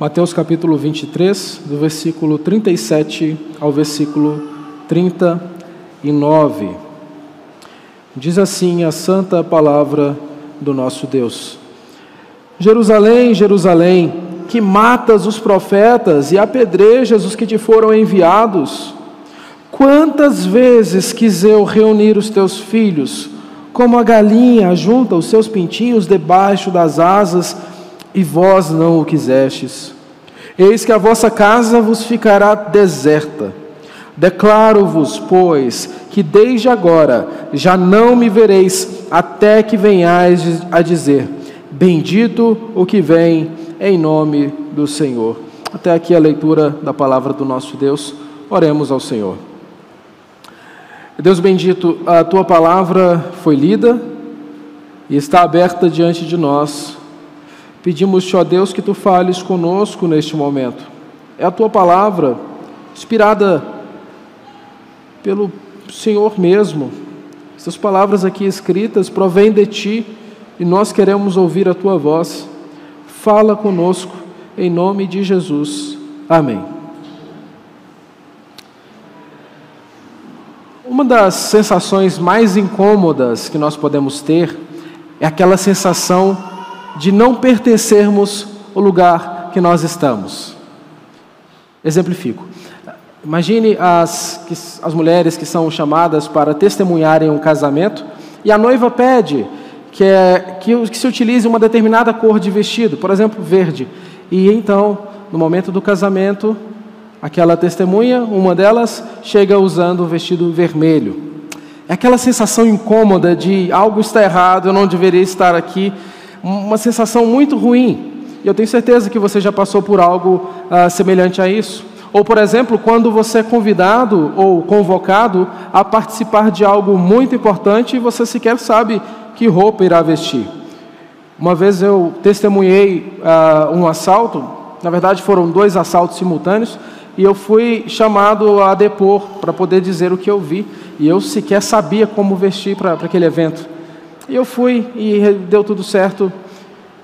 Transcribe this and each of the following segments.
Mateus capítulo 23, do versículo 37 ao versículo 39. Diz assim a santa palavra do nosso Deus: Jerusalém, Jerusalém, que matas os profetas e apedrejas os que te foram enviados. Quantas vezes quis eu reunir os teus filhos, como a galinha junta os seus pintinhos debaixo das asas, e vós não o quisestes. Eis que a vossa casa vos ficará deserta. Declaro-vos, pois, que desde agora já não me vereis, até que venhais a dizer: Bendito o que vem em nome do Senhor. Até aqui a leitura da palavra do nosso Deus. Oremos ao Senhor. Deus bendito, a tua palavra foi lida e está aberta diante de nós Pedimos-te, ó Deus, que tu fales conosco neste momento. É a tua palavra, inspirada pelo Senhor mesmo. Essas palavras aqui escritas provêm de ti e nós queremos ouvir a tua voz. Fala conosco, em nome de Jesus. Amém. Uma das sensações mais incômodas que nós podemos ter é aquela sensação de não pertencermos ao lugar que nós estamos. Exemplifico. Imagine as, as mulheres que são chamadas para testemunharem um casamento e a noiva pede que, é, que, que se utilize uma determinada cor de vestido, por exemplo, verde. E então, no momento do casamento, aquela testemunha, uma delas, chega usando o vestido vermelho. É aquela sensação incômoda de algo está errado, eu não deveria estar aqui uma sensação muito ruim. E eu tenho certeza que você já passou por algo ah, semelhante a isso. Ou, por exemplo, quando você é convidado ou convocado a participar de algo muito importante e você sequer sabe que roupa irá vestir. Uma vez eu testemunhei ah, um assalto, na verdade foram dois assaltos simultâneos, e eu fui chamado a depor para poder dizer o que eu vi, e eu sequer sabia como vestir para aquele evento. E eu fui e deu tudo certo,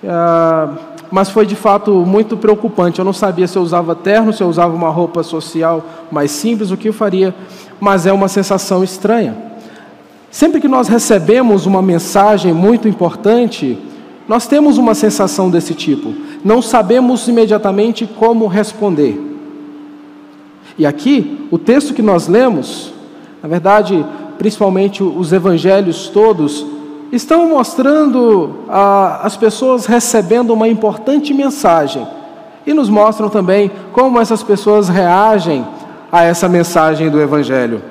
uh, mas foi de fato muito preocupante. Eu não sabia se eu usava terno, se eu usava uma roupa social mais simples, o que eu faria, mas é uma sensação estranha. Sempre que nós recebemos uma mensagem muito importante, nós temos uma sensação desse tipo. Não sabemos imediatamente como responder. E aqui, o texto que nós lemos, na verdade, principalmente os evangelhos todos, estão mostrando as pessoas recebendo uma importante mensagem e nos mostram também como essas pessoas reagem a essa mensagem do Evangelho.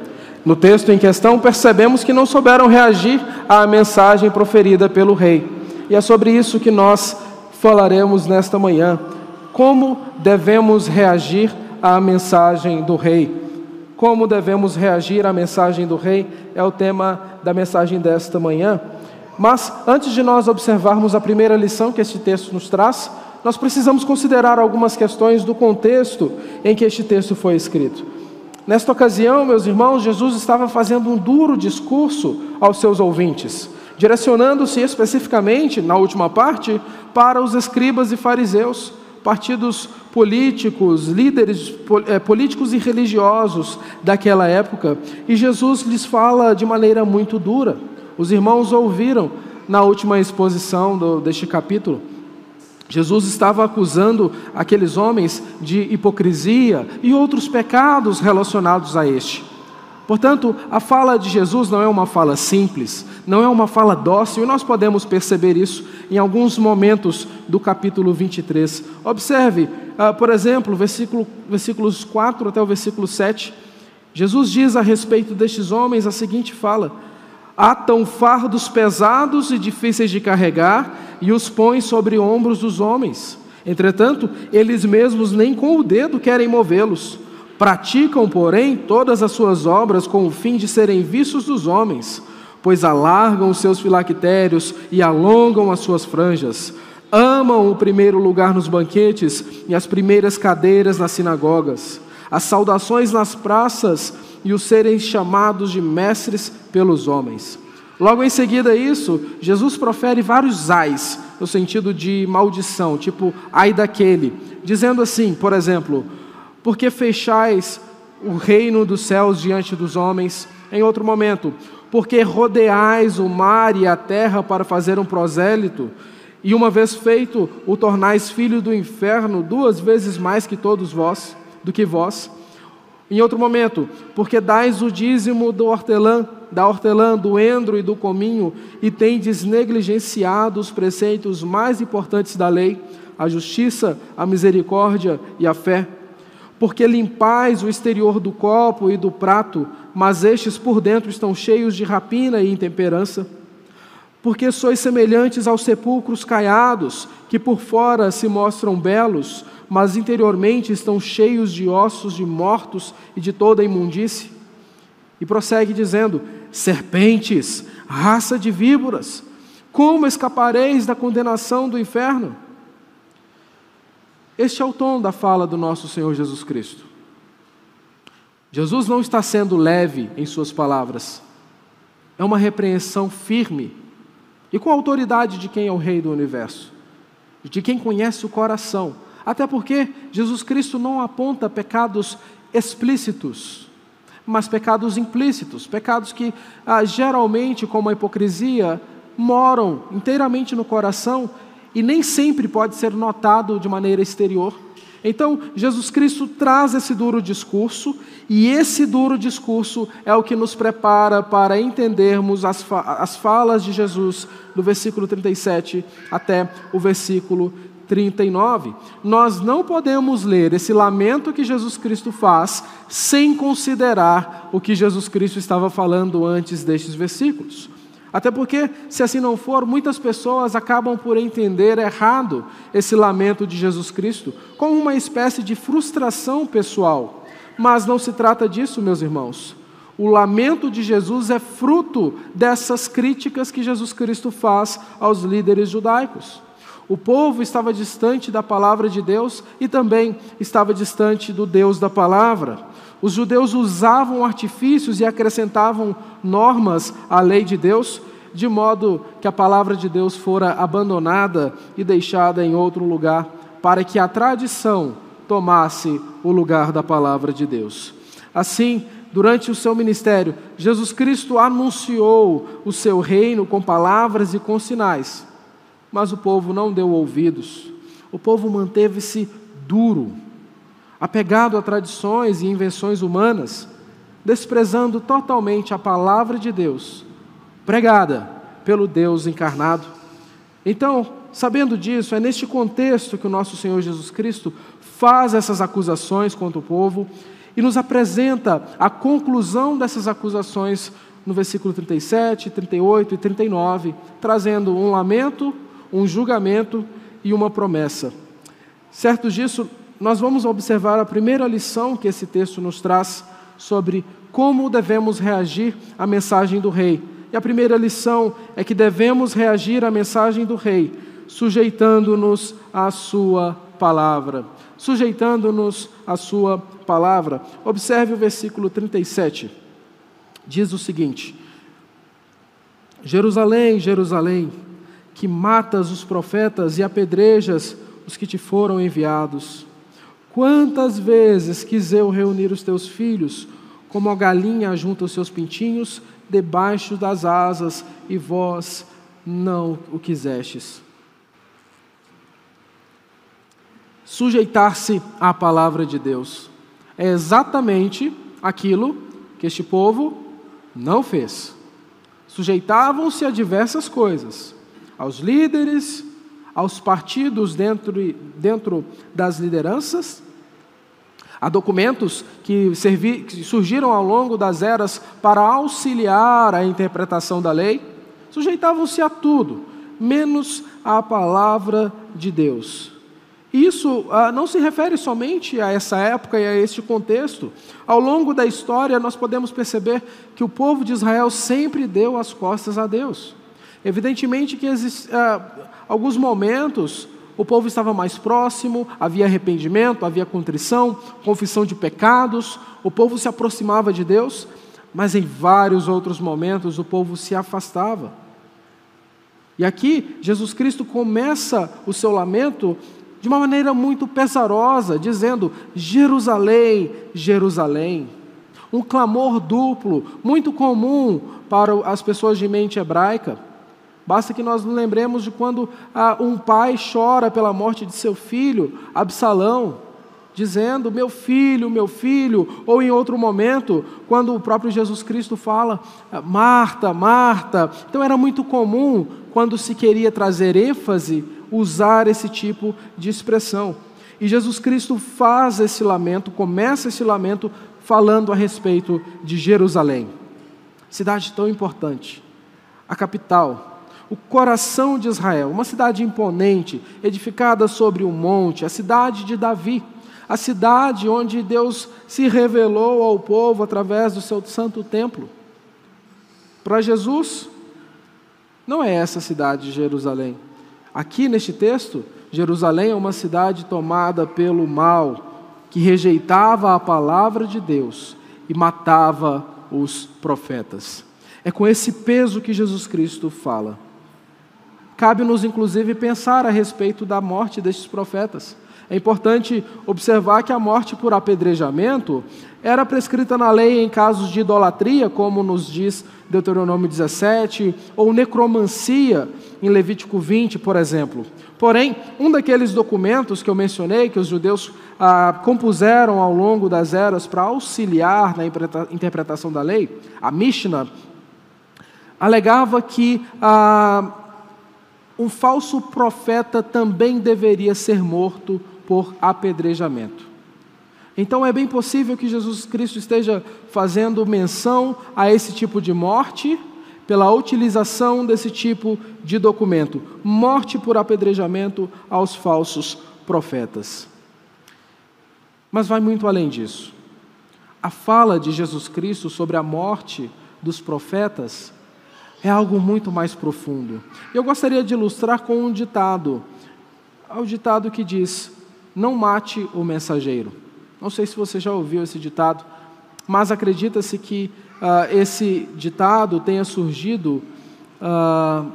No texto em questão, percebemos que não souberam reagir à mensagem proferida pelo rei. E é sobre isso que nós falaremos nesta manhã. Como devemos reagir à mensagem do rei? Como devemos reagir à mensagem do rei? É o tema da mensagem desta manhã. Mas antes de nós observarmos a primeira lição que este texto nos traz, nós precisamos considerar algumas questões do contexto em que este texto foi escrito. Nesta ocasião, meus irmãos, Jesus estava fazendo um duro discurso aos seus ouvintes, direcionando-se especificamente, na última parte, para os escribas e fariseus, partidos políticos, líderes eh, políticos e religiosos daquela época, e Jesus lhes fala de maneira muito dura. Os irmãos ouviram na última exposição do, deste capítulo. Jesus estava acusando aqueles homens de hipocrisia e outros pecados relacionados a este. Portanto, a fala de Jesus não é uma fala simples, não é uma fala dócil, e nós podemos perceber isso em alguns momentos do capítulo 23. Observe, uh, por exemplo, versículo, versículos 4 até o versículo 7. Jesus diz a respeito destes homens a seguinte fala: atam fardos pesados e difíceis de carregar e os põem sobre ombros dos homens. Entretanto, eles mesmos nem com o dedo querem movê-los. Praticam, porém, todas as suas obras com o fim de serem vistos dos homens, pois alargam os seus filactérios e alongam as suas franjas. Amam o primeiro lugar nos banquetes e as primeiras cadeiras nas sinagogas, as saudações nas praças e os serem chamados de mestres pelos homens. Logo em seguida a isso, Jesus profere vários ais, no sentido de maldição, tipo ai daquele, dizendo assim, por exemplo: Porque fechais o reino dos céus diante dos homens? Em outro momento, porque rodeais o mar e a terra para fazer um prosélito, e uma vez feito, o tornais filho do inferno duas vezes mais que todos vós, do que vós. Em outro momento, porque dais o dízimo do hortelã, da hortelã, do endro e do cominho, e tendes negligenciado os preceitos mais importantes da lei, a justiça, a misericórdia e a fé. Porque limpais o exterior do copo e do prato, mas estes por dentro estão cheios de rapina e intemperança. Porque sois semelhantes aos sepulcros caiados, que por fora se mostram belos, mas interiormente estão cheios de ossos de mortos e de toda imundície. E prossegue dizendo: Serpentes, raça de víboras, como escapareis da condenação do inferno? Este é o tom da fala do nosso Senhor Jesus Cristo. Jesus não está sendo leve em suas palavras, é uma repreensão firme e com a autoridade de quem é o Rei do universo, de quem conhece o coração até porque Jesus Cristo não aponta pecados explícitos, mas pecados implícitos, pecados que ah, geralmente, como a hipocrisia, moram inteiramente no coração e nem sempre pode ser notado de maneira exterior. Então, Jesus Cristo traz esse duro discurso, e esse duro discurso é o que nos prepara para entendermos as, fa as falas de Jesus, do versículo 37 até o versículo 39. Nós não podemos ler esse lamento que Jesus Cristo faz sem considerar o que Jesus Cristo estava falando antes destes versículos. Até porque, se assim não for, muitas pessoas acabam por entender errado esse lamento de Jesus Cristo como uma espécie de frustração pessoal. Mas não se trata disso, meus irmãos. O lamento de Jesus é fruto dessas críticas que Jesus Cristo faz aos líderes judaicos. O povo estava distante da palavra de Deus e também estava distante do Deus da palavra. Os judeus usavam artifícios e acrescentavam normas à lei de Deus, de modo que a palavra de Deus fora abandonada e deixada em outro lugar, para que a tradição tomasse o lugar da palavra de Deus. Assim, durante o seu ministério, Jesus Cristo anunciou o seu reino com palavras e com sinais mas o povo não deu ouvidos. O povo manteve-se duro, apegado a tradições e invenções humanas, desprezando totalmente a palavra de Deus, pregada pelo Deus encarnado. Então, sabendo disso, é neste contexto que o nosso Senhor Jesus Cristo faz essas acusações contra o povo e nos apresenta a conclusão dessas acusações no versículo 37, 38 e 39, trazendo um lamento um julgamento e uma promessa. Certo disso, nós vamos observar a primeira lição que esse texto nos traz sobre como devemos reagir à mensagem do rei. E a primeira lição é que devemos reagir à mensagem do rei, sujeitando-nos à sua palavra. Sujeitando-nos à sua palavra. Observe o versículo 37. Diz o seguinte: Jerusalém, Jerusalém, que matas os profetas e apedrejas os que te foram enviados. Quantas vezes quis eu reunir os teus filhos, como a galinha junta os seus pintinhos debaixo das asas, e vós não o quisestes. Sujeitar-se à palavra de Deus é exatamente aquilo que este povo não fez. Sujeitavam-se a diversas coisas, aos líderes, aos partidos dentro, dentro das lideranças. Há documentos que, servi, que surgiram ao longo das eras para auxiliar a interpretação da lei. Sujeitavam-se a tudo, menos à palavra de Deus. Isso ah, não se refere somente a essa época e a este contexto. Ao longo da história, nós podemos perceber que o povo de Israel sempre deu as costas a Deus. Evidentemente que ah, alguns momentos o povo estava mais próximo, havia arrependimento, havia contrição, confissão de pecados, o povo se aproximava de Deus, mas em vários outros momentos o povo se afastava. E aqui Jesus Cristo começa o seu lamento de uma maneira muito pesarosa, dizendo: Jerusalém, Jerusalém. Um clamor duplo, muito comum para as pessoas de mente hebraica. Basta que nós nos lembremos de quando ah, um pai chora pela morte de seu filho, Absalão, dizendo: Meu filho, meu filho, ou em outro momento, quando o próprio Jesus Cristo fala: Marta, Marta. Então era muito comum, quando se queria trazer ênfase, usar esse tipo de expressão. E Jesus Cristo faz esse lamento, começa esse lamento falando a respeito de Jerusalém, cidade tão importante, a capital, o coração de Israel, uma cidade imponente, edificada sobre um monte, a cidade de Davi, a cidade onde Deus se revelou ao povo através do seu santo templo. Para Jesus, não é essa cidade de Jerusalém. Aqui neste texto, Jerusalém é uma cidade tomada pelo mal, que rejeitava a palavra de Deus e matava os profetas. É com esse peso que Jesus Cristo fala. Cabe-nos, inclusive, pensar a respeito da morte destes profetas. É importante observar que a morte por apedrejamento era prescrita na lei em casos de idolatria, como nos diz Deuteronômio 17, ou necromancia em Levítico 20, por exemplo. Porém, um daqueles documentos que eu mencionei, que os judeus ah, compuseram ao longo das eras para auxiliar na interpretação da lei, a Mishnah, alegava que ah, um falso profeta também deveria ser morto por apedrejamento. Então é bem possível que Jesus Cristo esteja fazendo menção a esse tipo de morte pela utilização desse tipo de documento morte por apedrejamento aos falsos profetas. Mas vai muito além disso. A fala de Jesus Cristo sobre a morte dos profetas é algo muito mais profundo. Eu gostaria de ilustrar com um ditado. O ditado que diz: não mate o mensageiro. Não sei se você já ouviu esse ditado, mas acredita-se que uh, esse ditado tenha surgido uh,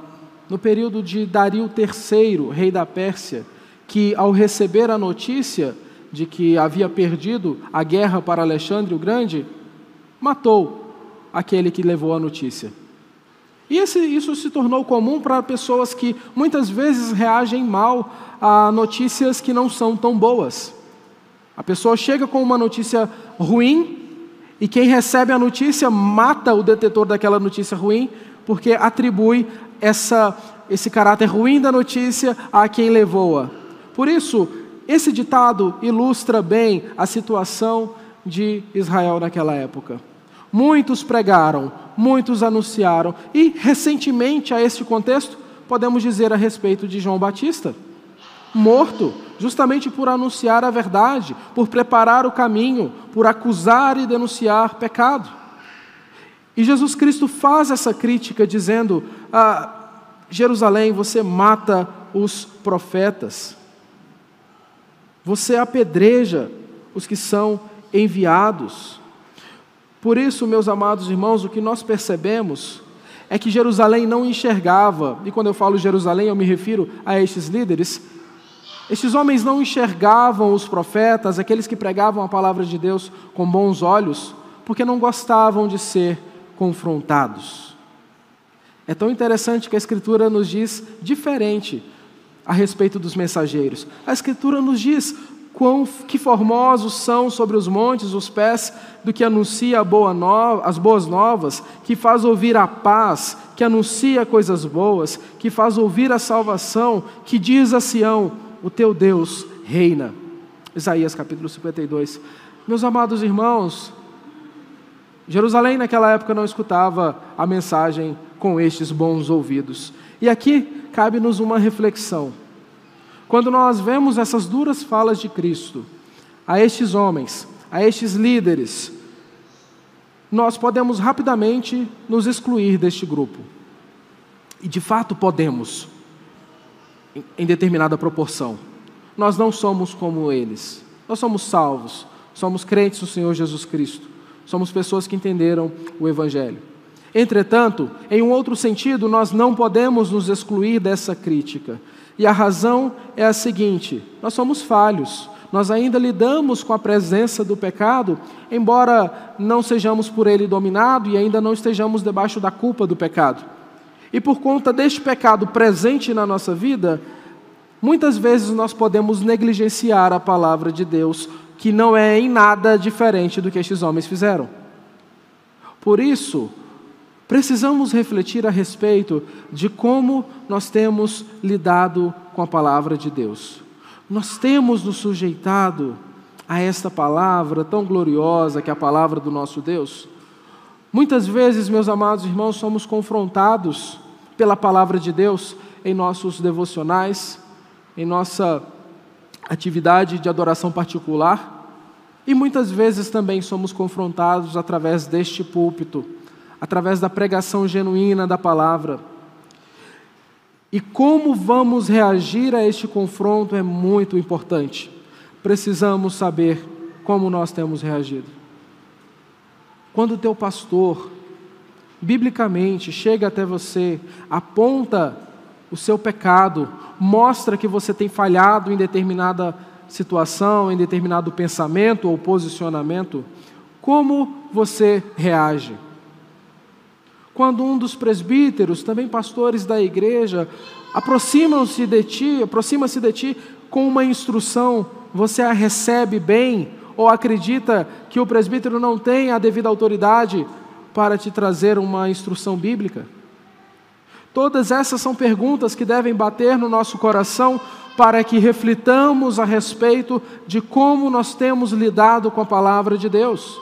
no período de Dario III, rei da Pérsia, que ao receber a notícia de que havia perdido a guerra para Alexandre o Grande, matou aquele que levou a notícia. E esse, isso se tornou comum para pessoas que muitas vezes reagem mal a notícias que não são tão boas. A pessoa chega com uma notícia ruim e quem recebe a notícia mata o detetor daquela notícia ruim, porque atribui essa, esse caráter ruim da notícia a quem levou-a. Por isso, esse ditado ilustra bem a situação de Israel naquela época. Muitos pregaram, muitos anunciaram, e recentemente a este contexto, podemos dizer a respeito de João Batista, morto, justamente por anunciar a verdade, por preparar o caminho, por acusar e denunciar pecado. E Jesus Cristo faz essa crítica dizendo: ah, Jerusalém, você mata os profetas, você apedreja os que são enviados. Por isso, meus amados irmãos, o que nós percebemos é que Jerusalém não enxergava, e quando eu falo Jerusalém, eu me refiro a estes líderes. Estes homens não enxergavam os profetas, aqueles que pregavam a palavra de Deus com bons olhos, porque não gostavam de ser confrontados. É tão interessante que a Escritura nos diz diferente a respeito dos mensageiros. A Escritura nos diz: Quão que formosos são sobre os montes os pés do que anuncia boa no, as boas novas, que faz ouvir a paz, que anuncia coisas boas, que faz ouvir a salvação, que diz a Sião: o teu Deus reina. Isaías capítulo 52. Meus amados irmãos, Jerusalém naquela época não escutava a mensagem com estes bons ouvidos. E aqui cabe-nos uma reflexão. Quando nós vemos essas duras falas de Cristo a estes homens, a estes líderes, nós podemos rapidamente nos excluir deste grupo. E de fato podemos, em determinada proporção. Nós não somos como eles. Nós somos salvos, somos crentes no Senhor Jesus Cristo, somos pessoas que entenderam o Evangelho. Entretanto, em um outro sentido, nós não podemos nos excluir dessa crítica. E a razão é a seguinte: nós somos falhos, nós ainda lidamos com a presença do pecado, embora não sejamos por ele dominados e ainda não estejamos debaixo da culpa do pecado. E por conta deste pecado presente na nossa vida, muitas vezes nós podemos negligenciar a palavra de Deus, que não é em nada diferente do que estes homens fizeram. Por isso, precisamos refletir a respeito de como nós temos lidado com a palavra de Deus. Nós temos nos sujeitado a esta palavra tão gloriosa que é a palavra do nosso Deus. Muitas vezes, meus amados irmãos, somos confrontados pela palavra de Deus em nossos devocionais, em nossa atividade de adoração particular, e muitas vezes também somos confrontados através deste púlpito, através da pregação genuína da palavra. E como vamos reagir a este confronto é muito importante. Precisamos saber como nós temos reagido. Quando o teu pastor, biblicamente, chega até você, aponta o seu pecado, mostra que você tem falhado em determinada situação, em determinado pensamento ou posicionamento, como você reage? Quando um dos presbíteros, também pastores da igreja, aproximam-se de ti, aproxima-se de ti com uma instrução, você a recebe bem ou acredita que o presbítero não tem a devida autoridade para te trazer uma instrução bíblica? Todas essas são perguntas que devem bater no nosso coração para que reflitamos a respeito de como nós temos lidado com a palavra de Deus.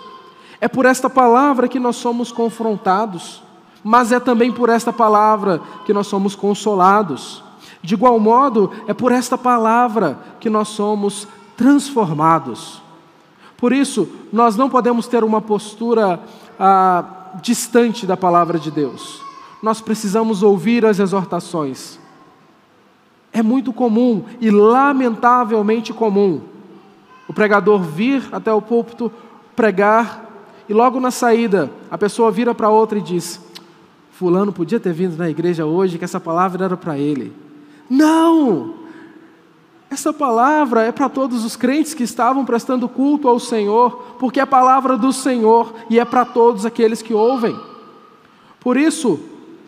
É por esta palavra que nós somos confrontados mas é também por esta palavra que nós somos consolados. De igual modo, é por esta palavra que nós somos transformados. Por isso, nós não podemos ter uma postura ah, distante da palavra de Deus. Nós precisamos ouvir as exortações. É muito comum e lamentavelmente comum o pregador vir até o púlpito pregar e logo na saída a pessoa vira para outra e diz: Fulano podia ter vindo na igreja hoje, que essa palavra era para ele. Não! Essa palavra é para todos os crentes que estavam prestando culto ao Senhor, porque é a palavra do Senhor e é para todos aqueles que ouvem. Por isso,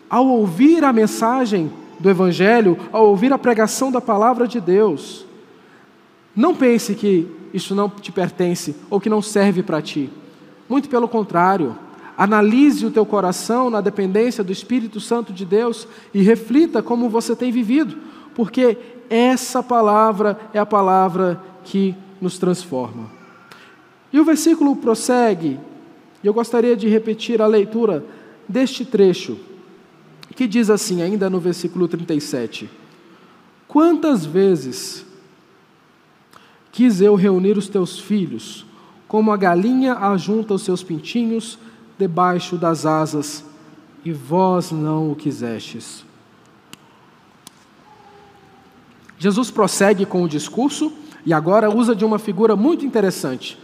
ao ouvir a mensagem do Evangelho, ao ouvir a pregação da palavra de Deus, não pense que isso não te pertence ou que não serve para ti. Muito pelo contrário. Analise o teu coração na dependência do Espírito Santo de Deus e reflita como você tem vivido, porque essa palavra é a palavra que nos transforma. E o versículo prossegue, e eu gostaria de repetir a leitura deste trecho, que diz assim, ainda no versículo 37: Quantas vezes quis eu reunir os teus filhos, como a galinha ajunta os seus pintinhos debaixo das asas, e vós não o quisestes. Jesus prossegue com o discurso e agora usa de uma figura muito interessante.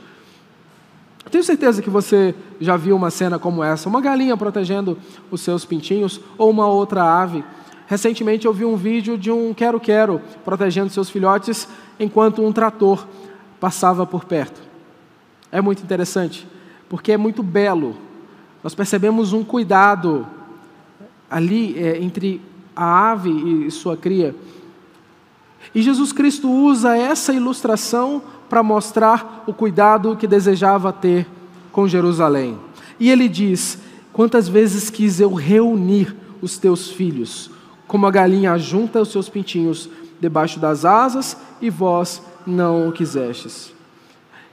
Tenho certeza que você já viu uma cena como essa, uma galinha protegendo os seus pintinhos ou uma outra ave. Recentemente eu vi um vídeo de um quero-quero protegendo seus filhotes enquanto um trator passava por perto. É muito interessante, porque é muito belo nós percebemos um cuidado ali é, entre a ave e sua cria. E Jesus Cristo usa essa ilustração para mostrar o cuidado que desejava ter com Jerusalém. E ele diz: Quantas vezes quis eu reunir os teus filhos, como a galinha junta os seus pintinhos debaixo das asas, e vós não o quisestes.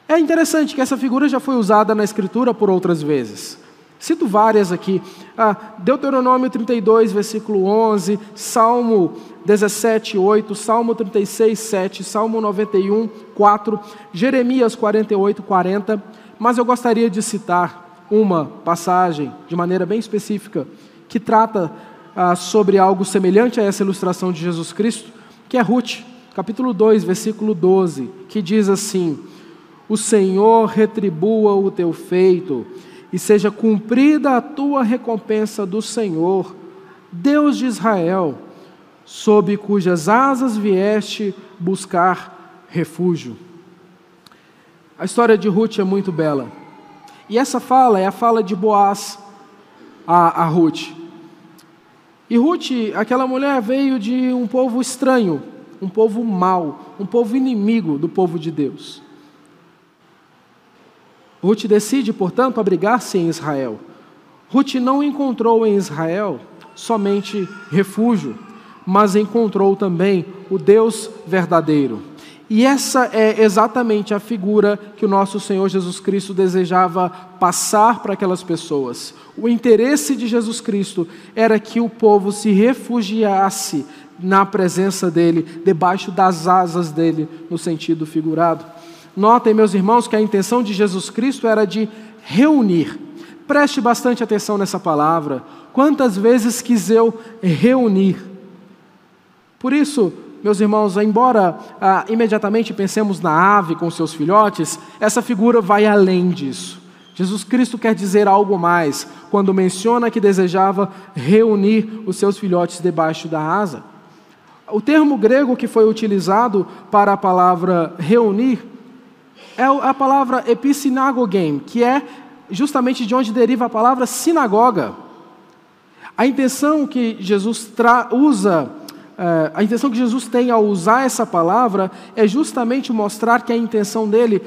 É interessante que essa figura já foi usada na Escritura por outras vezes. Cito várias aqui. Ah, Deuteronômio 32, versículo 11, Salmo 17, 8, Salmo 36, 7, Salmo 91, 4, Jeremias 48, 40. Mas eu gostaria de citar uma passagem de maneira bem específica que trata ah, sobre algo semelhante a essa ilustração de Jesus Cristo, que é Ruth, capítulo 2, versículo 12, que diz assim: O Senhor retribua o teu feito e seja cumprida a tua recompensa do Senhor, Deus de Israel, sob cujas asas vieste buscar refúgio. A história de Ruth é muito bela. E essa fala é a fala de Boaz a, a Ruth. E Ruth, aquela mulher, veio de um povo estranho, um povo mau, um povo inimigo do povo de Deus. Ruth decide, portanto, abrigar-se em Israel. Ruth não encontrou em Israel somente refúgio, mas encontrou também o Deus verdadeiro. E essa é exatamente a figura que o nosso Senhor Jesus Cristo desejava passar para aquelas pessoas. O interesse de Jesus Cristo era que o povo se refugiasse na presença dele, debaixo das asas dele, no sentido figurado. Notem, meus irmãos, que a intenção de Jesus Cristo era de reunir. Preste bastante atenção nessa palavra. Quantas vezes quis eu reunir? Por isso, meus irmãos, embora ah, imediatamente pensemos na ave com seus filhotes, essa figura vai além disso. Jesus Cristo quer dizer algo mais quando menciona que desejava reunir os seus filhotes debaixo da asa. O termo grego que foi utilizado para a palavra reunir é a palavra epissinagogem, que é justamente de onde deriva a palavra sinagoga. A intenção que Jesus usa, eh, a intenção que Jesus tem ao usar essa palavra é justamente mostrar que a intenção dele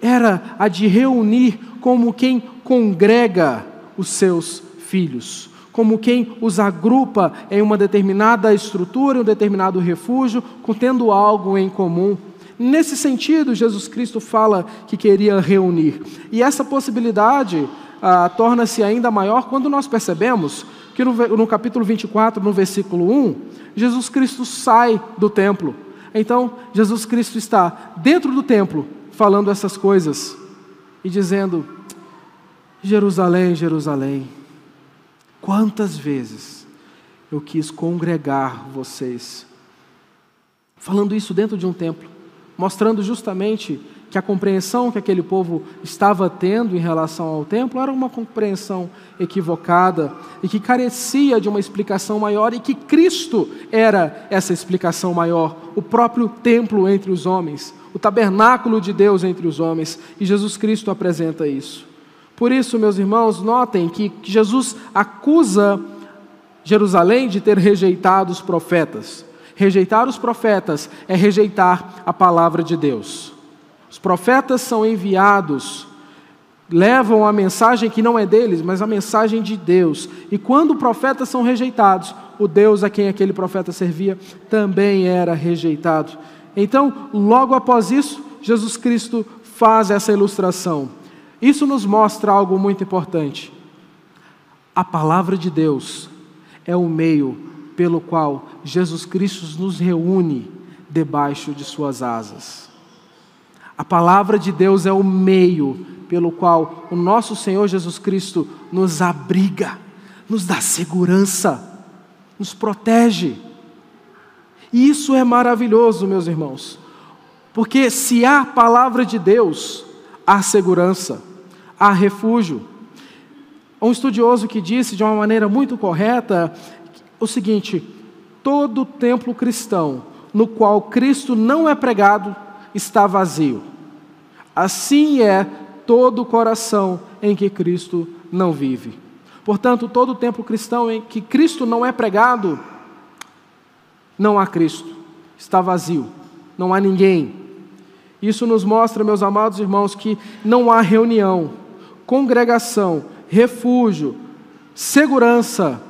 era a de reunir como quem congrega os seus filhos como quem os agrupa em uma determinada estrutura, em um determinado refúgio, contendo algo em comum. Nesse sentido, Jesus Cristo fala que queria reunir. E essa possibilidade ah, torna-se ainda maior quando nós percebemos que no, no capítulo 24, no versículo 1, Jesus Cristo sai do templo. Então, Jesus Cristo está dentro do templo falando essas coisas e dizendo: Jerusalém, Jerusalém Quantas vezes eu quis congregar vocês, falando isso dentro de um templo, mostrando justamente que a compreensão que aquele povo estava tendo em relação ao templo era uma compreensão equivocada e que carecia de uma explicação maior e que Cristo era essa explicação maior, o próprio templo entre os homens, o tabernáculo de Deus entre os homens, e Jesus Cristo apresenta isso. Por isso, meus irmãos, notem que Jesus acusa Jerusalém de ter rejeitado os profetas. Rejeitar os profetas é rejeitar a palavra de Deus. Os profetas são enviados, levam a mensagem que não é deles, mas a mensagem de Deus. E quando profetas são rejeitados, o Deus a quem aquele profeta servia também era rejeitado. Então, logo após isso, Jesus Cristo faz essa ilustração. Isso nos mostra algo muito importante. A palavra de Deus é o meio pelo qual Jesus Cristo nos reúne debaixo de Suas asas. A palavra de Deus é o meio pelo qual o nosso Senhor Jesus Cristo nos abriga, nos dá segurança, nos protege. E isso é maravilhoso, meus irmãos, porque se há palavra de Deus, há segurança há refúgio. Um estudioso que disse de uma maneira muito correta o seguinte: todo templo cristão no qual Cristo não é pregado está vazio. Assim é todo coração em que Cristo não vive. Portanto, todo templo cristão em que Cristo não é pregado, não há Cristo, está vazio, não há ninguém. Isso nos mostra, meus amados irmãos, que não há reunião, congregação, refúgio, segurança,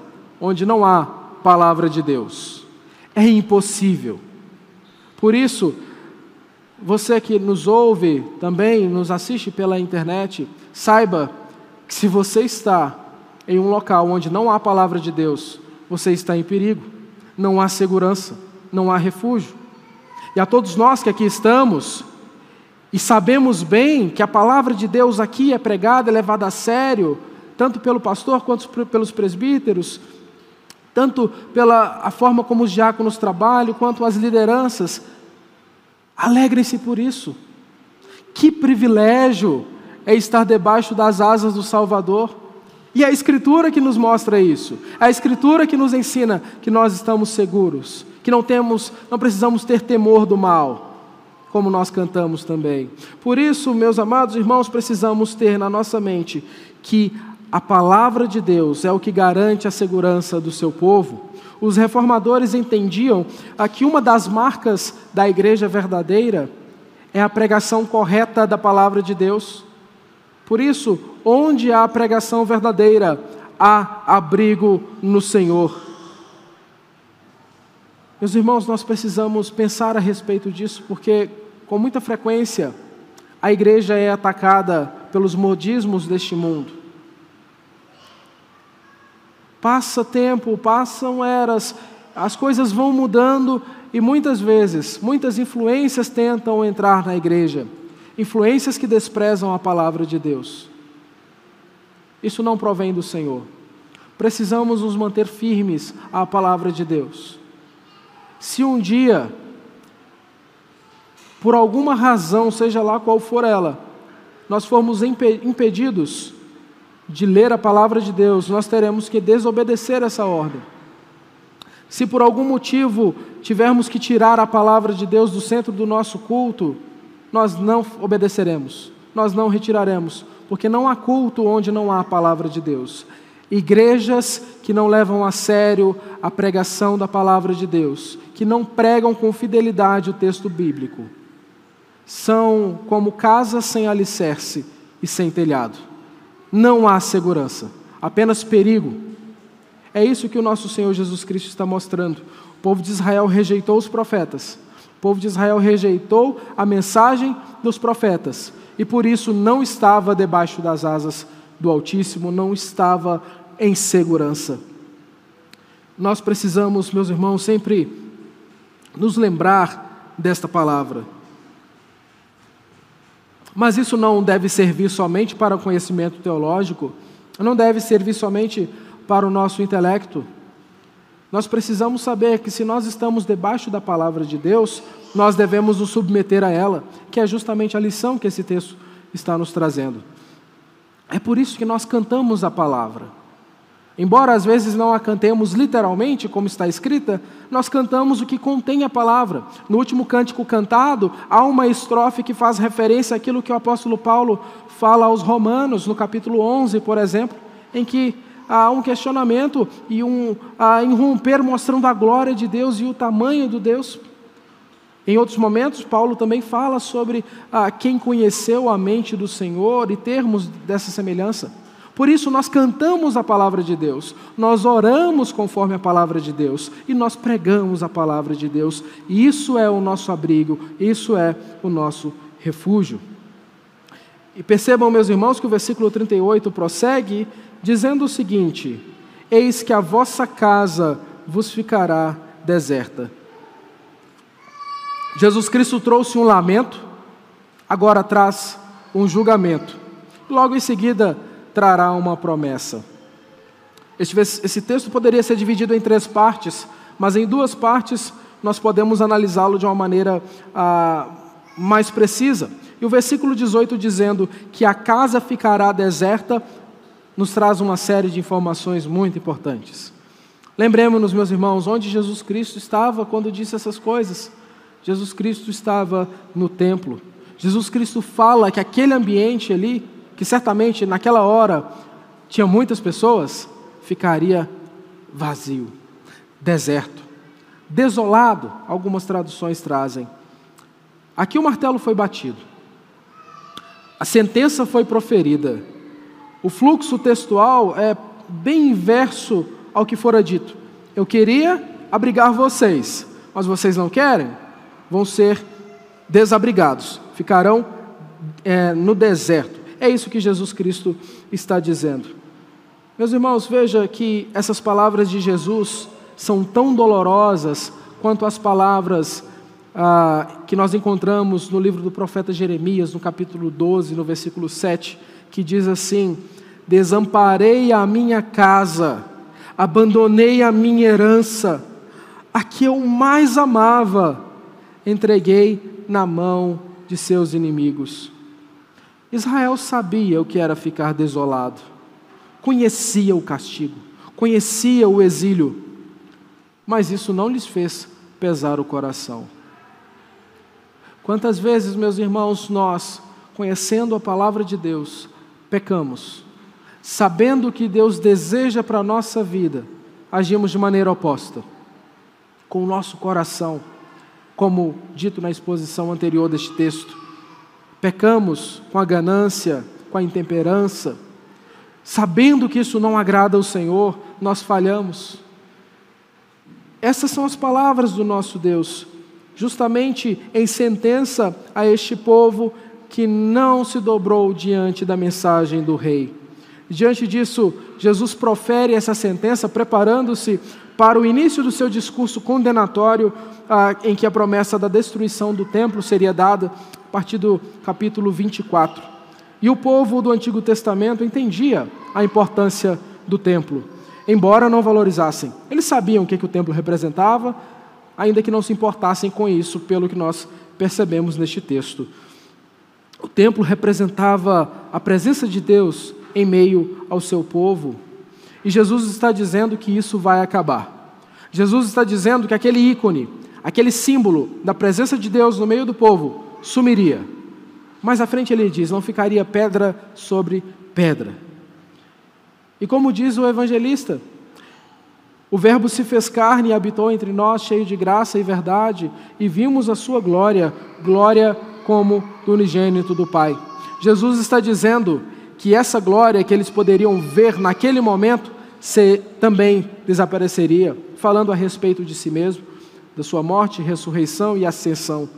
onde não há palavra de Deus. É impossível. Por isso, você que nos ouve também, nos assiste pela internet, saiba que se você está em um local onde não há palavra de Deus, você está em perigo, não há segurança, não há refúgio. E a todos nós que aqui estamos, e sabemos bem que a palavra de Deus aqui é pregada, é levada a sério, tanto pelo pastor quanto pelos presbíteros, tanto pela a forma como os diáconos trabalham, quanto as lideranças. Alegrem-se por isso. Que privilégio é estar debaixo das asas do Salvador. E a Escritura que nos mostra isso. A Escritura que nos ensina que nós estamos seguros, que não temos, não precisamos ter temor do mal, como nós cantamos também. Por isso, meus amados irmãos, precisamos ter na nossa mente que a palavra de Deus é o que garante a segurança do seu povo. Os reformadores entendiam que uma das marcas da igreja verdadeira é a pregação correta da palavra de Deus. Por isso, onde há pregação verdadeira, há abrigo no Senhor. Meus irmãos, nós precisamos pensar a respeito disso, porque com muita frequência a igreja é atacada pelos modismos deste mundo. Passa tempo, passam eras, as coisas vão mudando e muitas vezes, muitas influências tentam entrar na igreja, influências que desprezam a palavra de Deus. Isso não provém do Senhor. Precisamos nos manter firmes à palavra de Deus. Se um dia, por alguma razão, seja lá qual for ela, nós formos impedidos de ler a palavra de Deus, nós teremos que desobedecer essa ordem. Se por algum motivo tivermos que tirar a palavra de Deus do centro do nosso culto, nós não obedeceremos, nós não retiraremos, porque não há culto onde não há a palavra de Deus. Igrejas que não levam a sério a pregação da palavra de Deus, que não pregam com fidelidade o texto bíblico, são como casas sem alicerce e sem telhado não há segurança, apenas perigo. É isso que o nosso Senhor Jesus Cristo está mostrando. O povo de Israel rejeitou os profetas. O povo de Israel rejeitou a mensagem dos profetas e por isso não estava debaixo das asas do Altíssimo, não estava em segurança. Nós precisamos, meus irmãos, sempre nos lembrar desta palavra. Mas isso não deve servir somente para o conhecimento teológico, não deve servir somente para o nosso intelecto. Nós precisamos saber que se nós estamos debaixo da palavra de Deus, nós devemos nos submeter a ela, que é justamente a lição que esse texto está nos trazendo. É por isso que nós cantamos a palavra. Embora às vezes não a cantemos literalmente, como está escrita, nós cantamos o que contém a palavra. No último cântico cantado, há uma estrofe que faz referência àquilo que o apóstolo Paulo fala aos Romanos, no capítulo 11, por exemplo, em que há um questionamento e um a irromper mostrando a glória de Deus e o tamanho do Deus. Em outros momentos, Paulo também fala sobre ah, quem conheceu a mente do Senhor e termos dessa semelhança. Por isso nós cantamos a palavra de Deus, nós oramos conforme a palavra de Deus e nós pregamos a palavra de Deus. Isso é o nosso abrigo, isso é o nosso refúgio. E percebam, meus irmãos, que o versículo 38 prossegue dizendo o seguinte: Eis que a vossa casa vos ficará deserta. Jesus Cristo trouxe um lamento, agora traz um julgamento. Logo em seguida, trará uma promessa. Esse texto poderia ser dividido em três partes, mas em duas partes nós podemos analisá-lo de uma maneira ah, mais precisa. E o versículo 18 dizendo que a casa ficará deserta, nos traz uma série de informações muito importantes. Lembremos-nos, meus irmãos, onde Jesus Cristo estava quando disse essas coisas. Jesus Cristo estava no templo. Jesus Cristo fala que aquele ambiente ali que certamente naquela hora tinha muitas pessoas, ficaria vazio, deserto, desolado, algumas traduções trazem. Aqui o martelo foi batido, a sentença foi proferida, o fluxo textual é bem inverso ao que fora dito. Eu queria abrigar vocês, mas vocês não querem? Vão ser desabrigados, ficarão é, no deserto. É isso que Jesus Cristo está dizendo. Meus irmãos, veja que essas palavras de Jesus são tão dolorosas quanto as palavras ah, que nós encontramos no livro do profeta Jeremias, no capítulo 12, no versículo 7, que diz assim: Desamparei a minha casa, abandonei a minha herança, a que eu mais amava, entreguei na mão de seus inimigos. Israel sabia o que era ficar desolado, conhecia o castigo, conhecia o exílio, mas isso não lhes fez pesar o coração. Quantas vezes, meus irmãos, nós, conhecendo a palavra de Deus, pecamos, sabendo o que Deus deseja para a nossa vida, agimos de maneira oposta, com o nosso coração, como dito na exposição anterior deste texto. Pecamos com a ganância, com a intemperança, sabendo que isso não agrada ao Senhor, nós falhamos. Essas são as palavras do nosso Deus justamente em sentença a este povo que não se dobrou diante da mensagem do rei. Diante disso, Jesus profere essa sentença, preparando-se para o início do seu discurso condenatório, ah, em que a promessa da destruição do templo seria dada, a partir do capítulo 24. E o povo do Antigo Testamento entendia a importância do templo, embora não valorizassem. Eles sabiam o que, que o templo representava, ainda que não se importassem com isso, pelo que nós percebemos neste texto. O templo representava a presença de Deus em meio ao seu povo, e Jesus está dizendo que isso vai acabar. Jesus está dizendo que aquele ícone, aquele símbolo da presença de Deus no meio do povo, sumiria. Mais à frente ele diz: não ficaria pedra sobre pedra. E como diz o evangelista, o Verbo se fez carne e habitou entre nós, cheio de graça e verdade, e vimos a sua glória, glória como do unigênito do Pai. Jesus está dizendo que essa glória que eles poderiam ver naquele momento se, também desapareceria, falando a respeito de si mesmo, da sua morte, ressurreição e ascensão.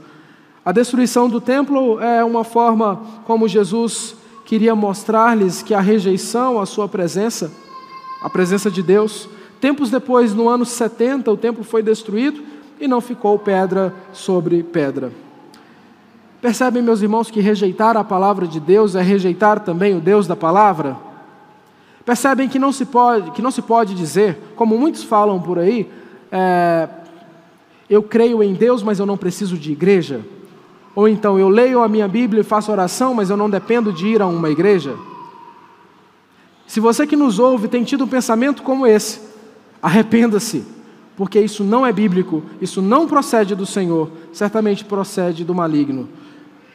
A destruição do templo é uma forma como Jesus queria mostrar-lhes que a rejeição à sua presença, a presença de Deus, Tempos depois, no ano 70, o templo foi destruído e não ficou pedra sobre pedra. Percebem, meus irmãos, que rejeitar a palavra de Deus é rejeitar também o Deus da palavra? Percebem que não se pode, que não se pode dizer, como muitos falam por aí, é, eu creio em Deus, mas eu não preciso de igreja. Ou então, eu leio a minha Bíblia e faço oração, mas eu não dependo de ir a uma igreja. Se você que nos ouve tem tido um pensamento como esse, Arrependa-se, porque isso não é bíblico, isso não procede do Senhor, certamente procede do maligno.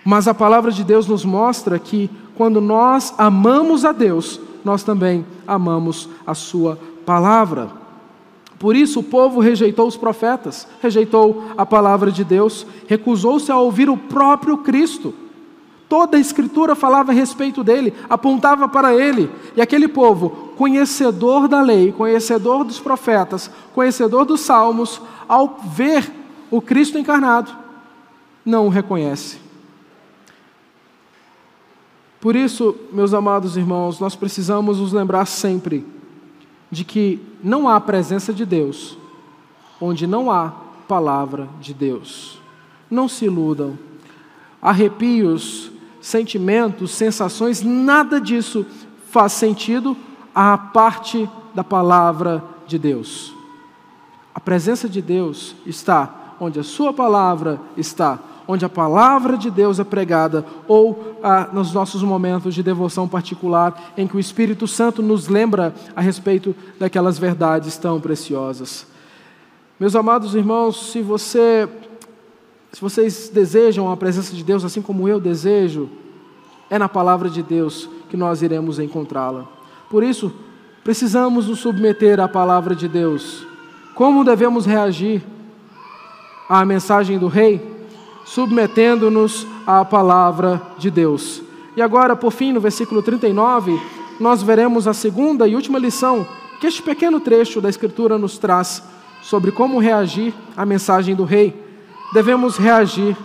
Mas a palavra de Deus nos mostra que quando nós amamos a Deus, nós também amamos a Sua palavra. Por isso o povo rejeitou os profetas, rejeitou a palavra de Deus, recusou-se a ouvir o próprio Cristo. Toda a Escritura falava a respeito dele, apontava para ele. E aquele povo, conhecedor da lei, conhecedor dos profetas, conhecedor dos salmos, ao ver o Cristo encarnado, não o reconhece. Por isso, meus amados irmãos, nós precisamos nos lembrar sempre de que não há presença de Deus onde não há palavra de Deus. Não se iludam. Arrepios sentimentos, sensações, nada disso faz sentido à parte da palavra de Deus. A presença de Deus está onde a Sua palavra está, onde a palavra de Deus é pregada, ou ah, nos nossos momentos de devoção particular, em que o Espírito Santo nos lembra a respeito daquelas verdades tão preciosas. Meus amados irmãos, se você se vocês desejam a presença de Deus assim como eu desejo, é na palavra de Deus que nós iremos encontrá-la. Por isso, precisamos nos submeter à palavra de Deus. Como devemos reagir à mensagem do Rei? Submetendo-nos à palavra de Deus. E agora, por fim, no versículo 39, nós veremos a segunda e última lição que este pequeno trecho da Escritura nos traz sobre como reagir à mensagem do Rei devemos reagir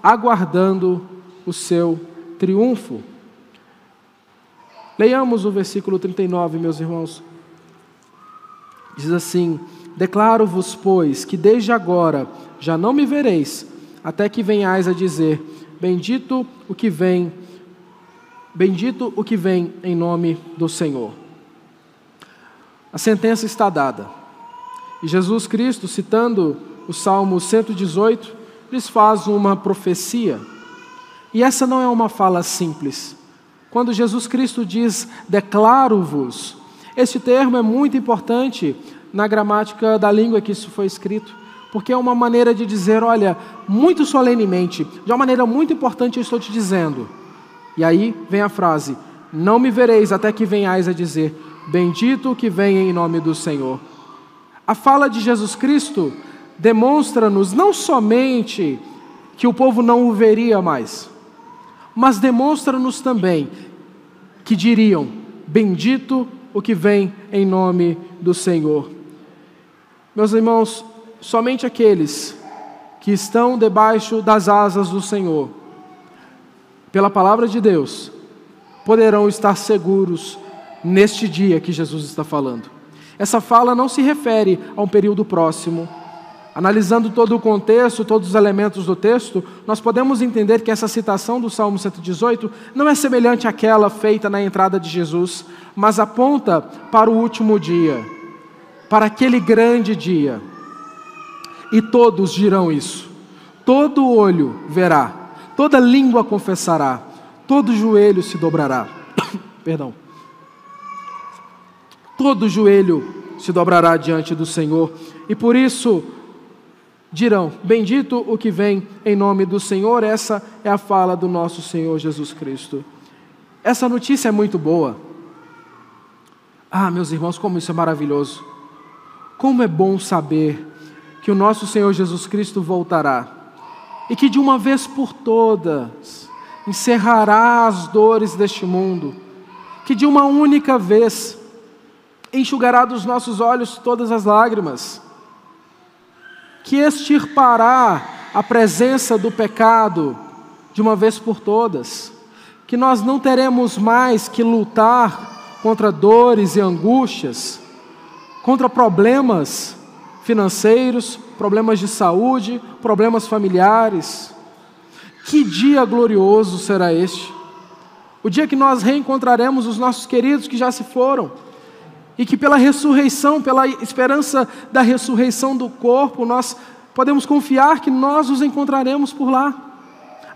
aguardando o seu triunfo. Leiamos o versículo 39, meus irmãos. Diz assim: Declaro-vos, pois, que desde agora já não me vereis, até que venhais a dizer: Bendito o que vem, bendito o que vem em nome do Senhor. A sentença está dada. E Jesus Cristo, citando o Salmo 118, lhes faz uma profecia. E essa não é uma fala simples, Quando Jesus Cristo diz declaro-vos, este termo é muito importante na gramática da língua que isso foi escrito, porque é uma maneira de dizer, olha, muito solenemente, de uma maneira muito importante eu estou te dizendo. E aí vem a frase: Não me vereis até que venhais a dizer, Bendito que vem em nome do Senhor. A fala de Jesus Cristo demonstra-nos não somente que o povo não o veria mais, mas demonstra-nos também que diriam: Bendito o que vem em nome do Senhor. Meus irmãos, somente aqueles que estão debaixo das asas do Senhor, pela palavra de Deus, poderão estar seguros neste dia que Jesus está falando. Essa fala não se refere a um período próximo, Analisando todo o contexto, todos os elementos do texto, nós podemos entender que essa citação do Salmo 118 não é semelhante àquela feita na entrada de Jesus, mas aponta para o último dia, para aquele grande dia. E todos dirão isso. Todo olho verá, toda língua confessará, todo joelho se dobrará. Perdão. Todo joelho se dobrará diante do Senhor. E por isso, dirão: Bendito o que vem em nome do Senhor. Essa é a fala do nosso Senhor Jesus Cristo. Essa notícia é muito boa. Ah, meus irmãos, como isso é maravilhoso. Como é bom saber que o nosso Senhor Jesus Cristo voltará e que de uma vez por todas encerrará as dores deste mundo, que de uma única vez enxugará dos nossos olhos todas as lágrimas que extirpará a presença do pecado de uma vez por todas, que nós não teremos mais que lutar contra dores e angústias, contra problemas financeiros, problemas de saúde, problemas familiares. Que dia glorioso será este! O dia que nós reencontraremos os nossos queridos que já se foram e que pela ressurreição, pela esperança da ressurreição do corpo, nós podemos confiar que nós os encontraremos por lá.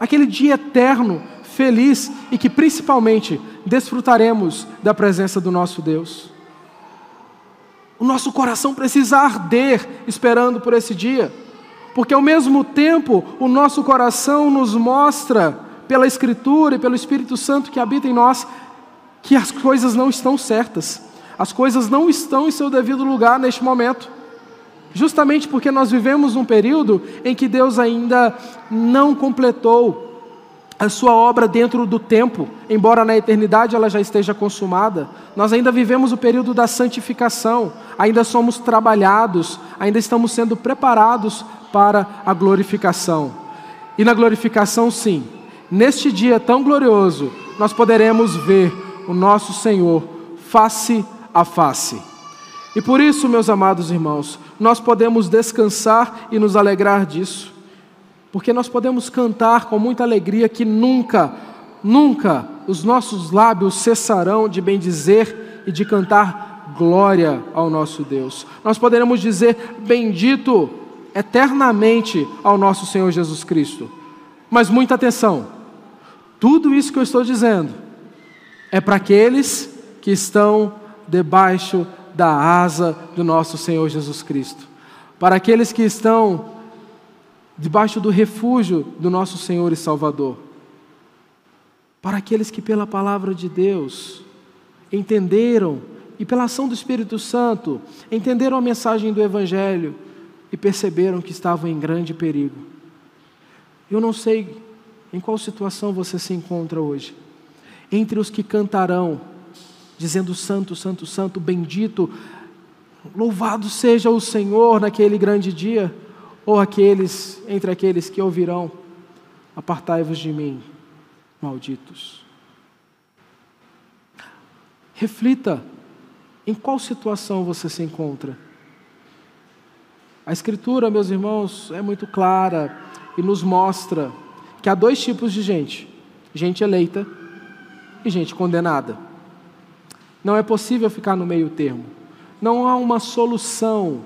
Aquele dia eterno, feliz e que principalmente desfrutaremos da presença do nosso Deus. O nosso coração precisa arder esperando por esse dia, porque ao mesmo tempo o nosso coração nos mostra, pela Escritura e pelo Espírito Santo que habita em nós, que as coisas não estão certas as coisas não estão em seu devido lugar neste momento. Justamente porque nós vivemos um período em que Deus ainda não completou a sua obra dentro do tempo, embora na eternidade ela já esteja consumada, nós ainda vivemos o período da santificação, ainda somos trabalhados, ainda estamos sendo preparados para a glorificação. E na glorificação, sim, neste dia tão glorioso, nós poderemos ver o nosso Senhor face a face. E por isso, meus amados irmãos, nós podemos descansar e nos alegrar disso, porque nós podemos cantar com muita alegria que nunca, nunca os nossos lábios cessarão de bendizer e de cantar glória ao nosso Deus. Nós poderemos dizer bendito eternamente ao nosso Senhor Jesus Cristo. Mas muita atenção, tudo isso que eu estou dizendo é para aqueles que estão debaixo da asa do nosso Senhor Jesus Cristo. Para aqueles que estão debaixo do refúgio do nosso Senhor e Salvador. Para aqueles que, pela palavra de Deus, entenderam e pela ação do Espírito Santo, entenderam a mensagem do Evangelho e perceberam que estavam em grande perigo. Eu não sei em qual situação você se encontra hoje. Entre os que cantarão dizendo: Santo, Santo, Santo, bendito, louvado seja o Senhor naquele grande dia, ou aqueles, entre aqueles que ouvirão: Apartai-vos de mim, malditos. Reflita em qual situação você se encontra. A Escritura, meus irmãos, é muito clara e nos mostra que há dois tipos de gente: gente eleita e gente condenada. Não é possível ficar no meio termo. Não há uma solução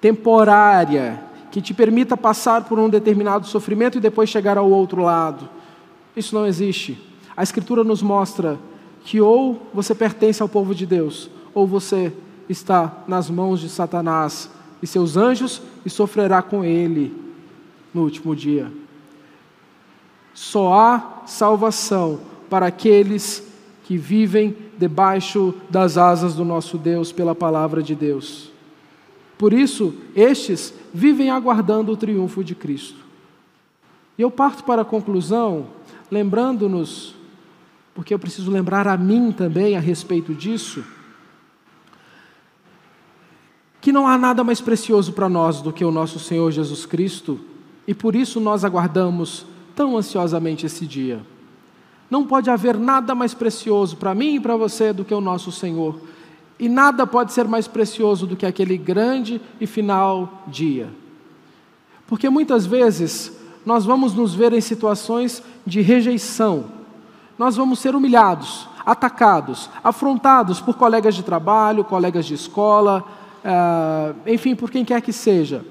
temporária que te permita passar por um determinado sofrimento e depois chegar ao outro lado. Isso não existe. A Escritura nos mostra que ou você pertence ao povo de Deus, ou você está nas mãos de Satanás e seus anjos e sofrerá com ele no último dia. Só há salvação para aqueles que vivem debaixo das asas do nosso Deus pela palavra de Deus. Por isso, estes vivem aguardando o triunfo de Cristo. E eu parto para a conclusão, lembrando-nos, porque eu preciso lembrar a mim também a respeito disso, que não há nada mais precioso para nós do que o nosso Senhor Jesus Cristo, e por isso nós aguardamos tão ansiosamente esse dia. Não pode haver nada mais precioso para mim e para você do que o nosso Senhor. E nada pode ser mais precioso do que aquele grande e final dia. Porque muitas vezes nós vamos nos ver em situações de rejeição, nós vamos ser humilhados, atacados, afrontados por colegas de trabalho, colegas de escola, uh, enfim, por quem quer que seja.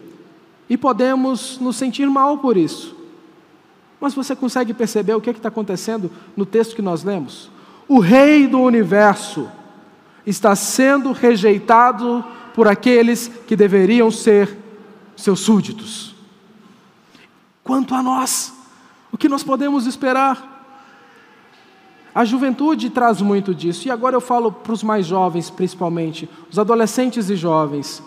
E podemos nos sentir mal por isso. Mas você consegue perceber o que é está acontecendo no texto que nós lemos? O Rei do universo está sendo rejeitado por aqueles que deveriam ser seus súditos. Quanto a nós, o que nós podemos esperar? A juventude traz muito disso, e agora eu falo para os mais jovens, principalmente, os adolescentes e jovens.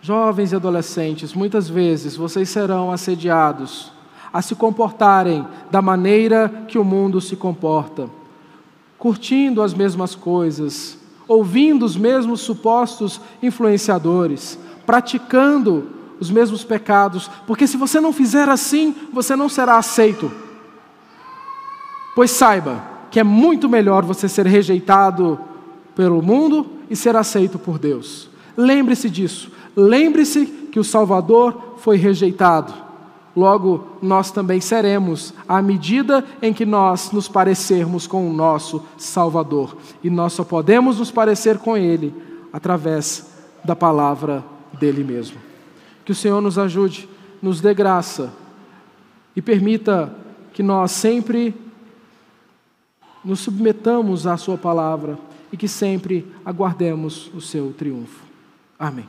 Jovens e adolescentes, muitas vezes vocês serão assediados a se comportarem da maneira que o mundo se comporta, curtindo as mesmas coisas, ouvindo os mesmos supostos influenciadores, praticando os mesmos pecados, porque se você não fizer assim, você não será aceito. Pois saiba que é muito melhor você ser rejeitado pelo mundo e ser aceito por Deus. Lembre-se disso. Lembre-se que o Salvador foi rejeitado logo nós também seremos à medida em que nós nos parecermos com o nosso Salvador. E nós só podemos nos parecer com Ele através da palavra dele mesmo. Que o Senhor nos ajude, nos dê graça e permita que nós sempre nos submetamos à Sua palavra e que sempre aguardemos o seu triunfo. Amém.